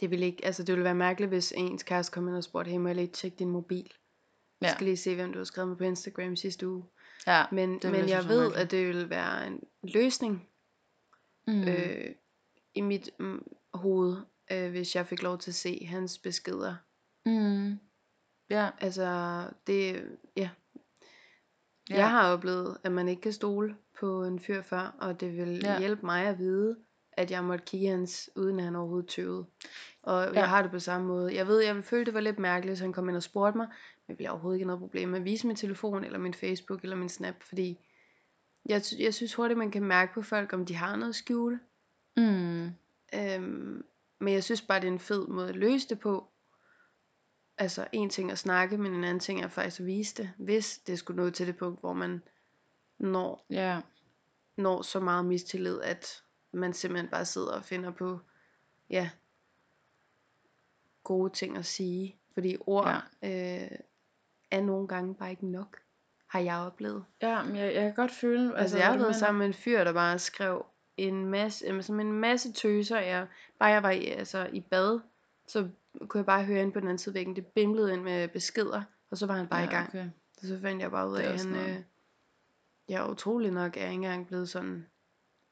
det ville ikke, altså det ville være mærkeligt, hvis ens kæreste kom ind og spurgte, hey, må jeg lige tjekke din mobil? Jeg Ja. skal lige se, hvem du har skrevet med på Instagram sidste uge. Ja, Men, det ville men jeg jeg ved, mærkeligt. at det vil være en løsning mm. øh, i mit mm, hoved, øh, hvis jeg fik lov til at se hans beskeder. Mm. Ja, Altså, det, ja. ja. Jeg har oplevet, at man ikke kan stole på en fyr før, og det vil Ja. hjælpe mig at vide, at jeg måtte kigge hans, uden at han overhovedet tøvede. Og Ja. jeg har det på samme måde. Jeg ved, jeg ville føle, det var lidt mærkeligt, hvis han kom ind og spurgte mig, men jeg ville overhovedet ikke noget problem med at vise min telefon, eller min Facebook, eller min Snap, fordi jeg, jeg synes hurtigt, man kan mærke på folk, om de har noget at skjule. Mm. Øhm, men jeg synes bare, det er en fed måde at løse det på. Altså en ting at snakke, men en anden ting er faktisk at vise det, hvis det skulle nå til det punkt, hvor man når, Ja, når så meget mistillid, at man simpelthen bare sidder og finder på, ja, gode ting at sige. Fordi ord ja. øh, er nogle gange bare ikke nok, har jeg oplevet. ja men jeg, jeg kan godt føle, Altså, altså jeg har været sammen med en fyr, der bare skrev en masse, som en masse tøser. Jeg, bare jeg var i, altså, i bad, så kunne jeg bare høre ind på den anden side væggen. Det bimlede ind med beskeder, og så var han bare ja, i gang. Okay. Så fandt jeg bare ud af, at han, øh, jeg er utrolig nok, er ikke engang blevet sådan,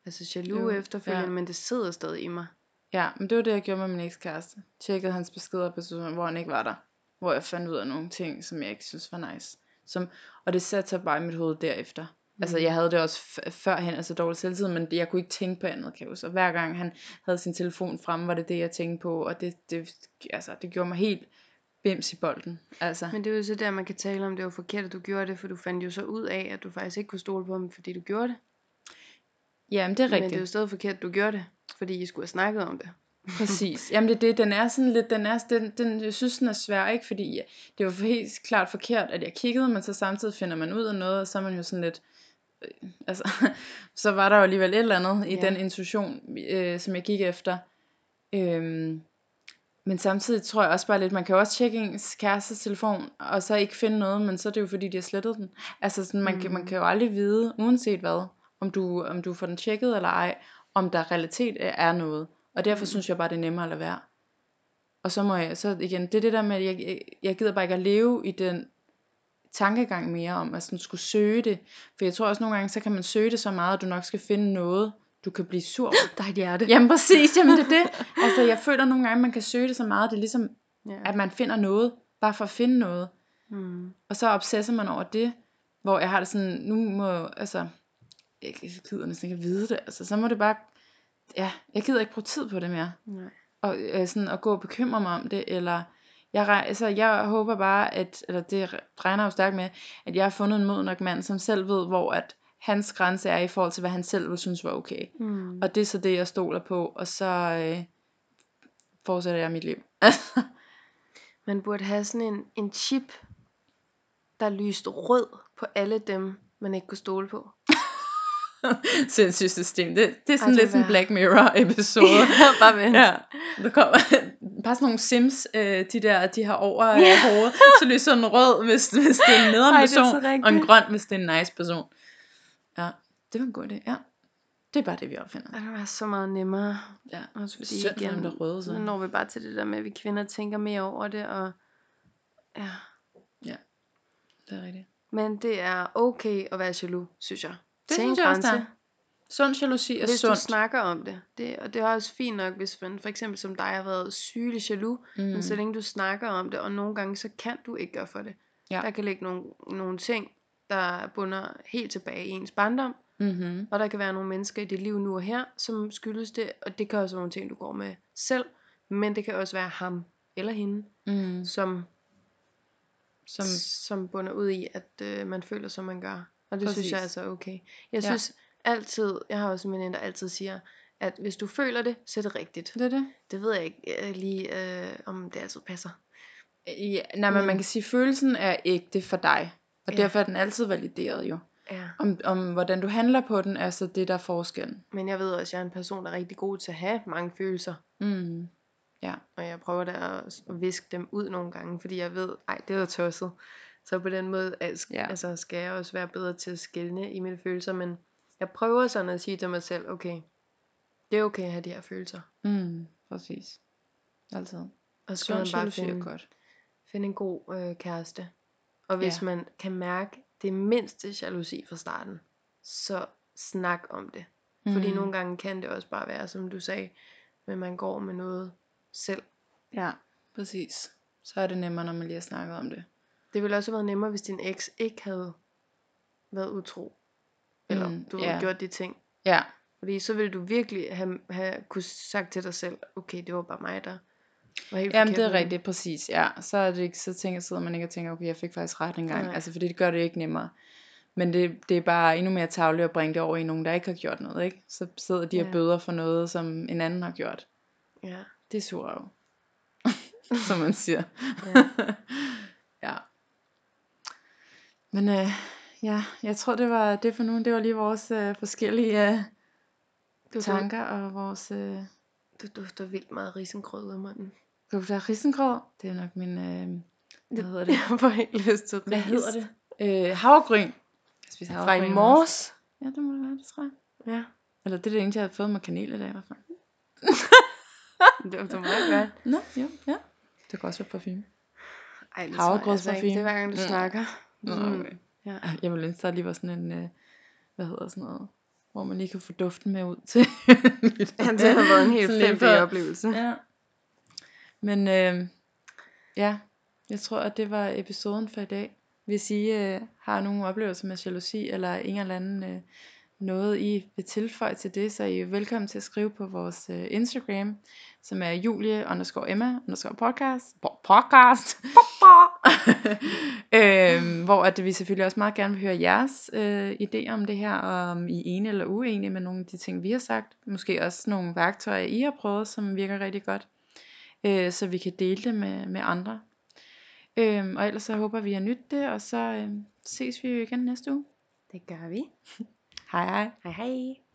altså jaloux Jo, efterfølgende, ja. men det sidder stadig i mig. Ja, men det var det, jeg gjorde med min ekskæreste. Tjekkede hans beskeder på tidspunkt, hvor han ikke var der. Hvor jeg fandt ud af nogle ting, som jeg ikke synes var nice. Som, og det satte sig bare i mit hoved derefter. Mm. Altså, jeg havde det også førhen, altså dårlig selvtid, men jeg kunne ikke tænke på andet, kan. Og hver gang han havde sin telefon fremme, var det det, jeg tænkte på. Og det, det, altså, det gjorde mig helt bims i bolden. Altså, Men det er jo så der, man kan tale om, det var forkert, at du gjorde det, for du fandt jo så ud af, at du faktisk ikke kunne stole på ham, fordi du gjorde det. jamen, det er Men rigtigt. det er jo stadig forkert, at du gjorde det, fordi I skulle have snakket om det. <laughs> Præcis. Jamen det det, den er sådan lidt, den er, den, den, jeg synes den er svær, ikke? Fordi ja, det var helt klart forkert, at jeg kiggede, men så samtidig finder man ud af noget, og så er man jo sådan lidt, øh, altså, <laughs> så var der jo alligevel et eller andet i Ja. den intuition, øh, som jeg gik efter. Øhm, men samtidig tror jeg også bare lidt, man kan også tjekke ens kærestes telefon, og så ikke finde noget, men så er det jo fordi, de har slettet den. Altså sådan, man, mm. kan, man Mm. kan jo aldrig vide, uanset hvad, om du, om du får den tjekket eller ej, om der realitet er noget. Og derfor Mm. synes jeg bare, det er nemmere at lade være. Og så må jeg, så igen, det er det der med, at jeg, jeg gider bare ikke at leve i den tankegang mere om at sådan skulle søge det. For jeg tror også nogle gange, så kan man søge det så meget, at du nok skal finde noget, du kan blive sur over. <gasps> Der er et hjerte. Jamen præcis, jamen det er det. <laughs> Altså jeg føler nogle gange, man kan søge det så meget, det er ligesom, Ja. at man finder noget, bare for at finde noget. Mm. Og så obsesser man over det, hvor jeg har det sådan, nu må, altså, jeg gider næsten ikke at vide det, altså så må det bare, ja, jeg gider ikke bruge tid på det mere Nej. og, øh, sådan at gå og bekymre mig om det, eller jeg, altså, jeg håber bare, at, eller det regner jo stærkt med, at jeg har fundet en mod nok mand, som selv ved, hvor at hans grænse er i forhold til, hvad han selv vil synes var okay. Mm. Og det er så det, jeg stoler på, og så øh, fortsætter jeg mit liv. <laughs> Man burde have sådan en, en chip, der lyste rød på alle dem, man ikke kunne stole på. <laughs> Sindssygt system. Det, det er sådan Altså, lidt sådan en Black Mirror episode. <laughs> bare vent. Ja, der kommer <laughs> bare sådan nogle sims, øh, de der, de har over øh, hovedet, så lyser den rød, hvis, hvis det er en nederen Ej, det er person, og en grøn, hvis det er en nice person. Ja, det var en god idé, ja. Det er bare det, vi opfinder. Og det var så meget nemmere. Ja, Også fordi igen, der røde så når vi bare til det der med, at vi kvinder tænker mere over det. Og, ja. Det er rigtigt. Men det er okay at være jaloux, synes jeg. Det Til synes jeg også, der er. Sund jalousi er Hvis sundt. du snakker om det. det. Og det er også fint nok, hvis man for eksempel som dig har været sygelig jaloux. Mm. Men så længe du snakker om det, og nogle gange så kan du ikke gøre for det. Ja. Der kan ligge nogle, nogle ting, der bunder helt tilbage i ens barndom. mm-hmm. Og der kan være nogle mennesker i dit liv nu og her, som skyldes det. Og det kan også være nogle ting, du går med selv. Men det kan også være ham eller hende, mm. som, Som, som, som bunder ud i, at øh, man føler, som man gør. Og det Præcis. synes jeg er altså okay. Jeg Ja. synes altid, jeg har også en veninde, der altid siger, at hvis du føler det, så er det rigtigt. det er det. Det ved jeg ikke øh, lige, øh, om det altid passer. Ja, nej, men Men- man kan sige, at følelsen er ægte for dig. Og Ja. derfor er den altid valideret jo. Ja. Om, om hvordan du handler på den, er så det, der er forskellen. Men jeg ved også, at jeg er en person, der er rigtig god til at have mange følelser. Mm. Og jeg prøver da at, viske dem ud nogle gange, fordi jeg ved, ej, det er tosset. Så på den måde Ja. altså, skal jeg også være bedre til at skille i mine følelser. Men jeg prøver sådan at sige til mig selv, okay, det er okay at have de her følelser. Mm. Præcis. Altid. Og så skal man bare finde, godt. finde en god øh, kæreste. Og hvis Ja. man kan mærke det mindste jalousi fra starten, så snak om det. Fordi Mm. nogle gange kan det også bare være, som du sagde, men man går med noget selv. Ja, præcis. Så er det nemmere, når man lige har snakket om det. Det ville også have været nemmere, hvis din eks ikke havde været utro. Eller Mm, du havde gjort de ting. Ja, Fordi så ville du virkelig have, have kunne sagt til dig selv, okay, det var bare mig, der var helt Jamen det er rigtigt, præcis. Ja, så er det ikke, så tænker, sidder man ikke og tænker, okay, jeg fik faktisk ret engang. Nej. Altså, fordi det gør det ikke nemmere. Men det, det er bare endnu mere tavligt at bringe det over i nogen, der ikke har gjort noget, ikke? Så sidder de og Ja. bøder for noget, som en anden har gjort. Ja. Det er sur jo. <laughs> som man siger. Ja. <laughs> Men øh, ja, jeg tror det var det for nu. Det var lige vores øh, forskellige øh, Du, tanker og vores... Øh, du, du dufter vildt meget risengrød ud af munden. du der risengrød? Det er nok min... Øh, hvad hedder det? <laughs> Jeg får helt lyst til Hvad ris. hedder det? Øh, havregryn. Jeg spiser Fra havregryn i også. morges. Ja, det må det være, det tror jeg. Ja. Eller det er det eneste, jeg har fået med kanel i dag i hvert fald. <laughs> Det dufter meget godt. Nå, jo, ja. Det kan også være parfume. Ej, det jeg altså ikke. Det er hver gang du Mm. snakker. Nå, okay. Ja. Jeg ville ønske, der lige var sådan en, øh, hvad hedder sådan noget, hvor man lige kan få duften med ud til. <laughs> Ja, det har været en helt for- oplevelse. Ja. Men øh, ja, jeg tror, at det var episoden for i dag. Hvis I øh, har nogle oplevelser med jalousi, eller en eller anden øh, noget, I vil tilføje til det, så er I velkommen til at skrive på vores øh, Instagram, som er julie underscore emma underscore podcast. Po- podcast. <laughs> øhm, hvor at vi selvfølgelig også meget gerne vil høre jeres øh, idéer om det her, og om I er enige eller uenige med nogle af de ting, vi har sagt. Måske også nogle værktøjer, I har prøvet, som virker rigtig godt, øh, så vi kan dele det med, med andre. Øhm, og ellers så håber vi, at I har nydt det, og så øh, ses vi jo igen næste uge. Det gør vi. Hej hej. Hej hej.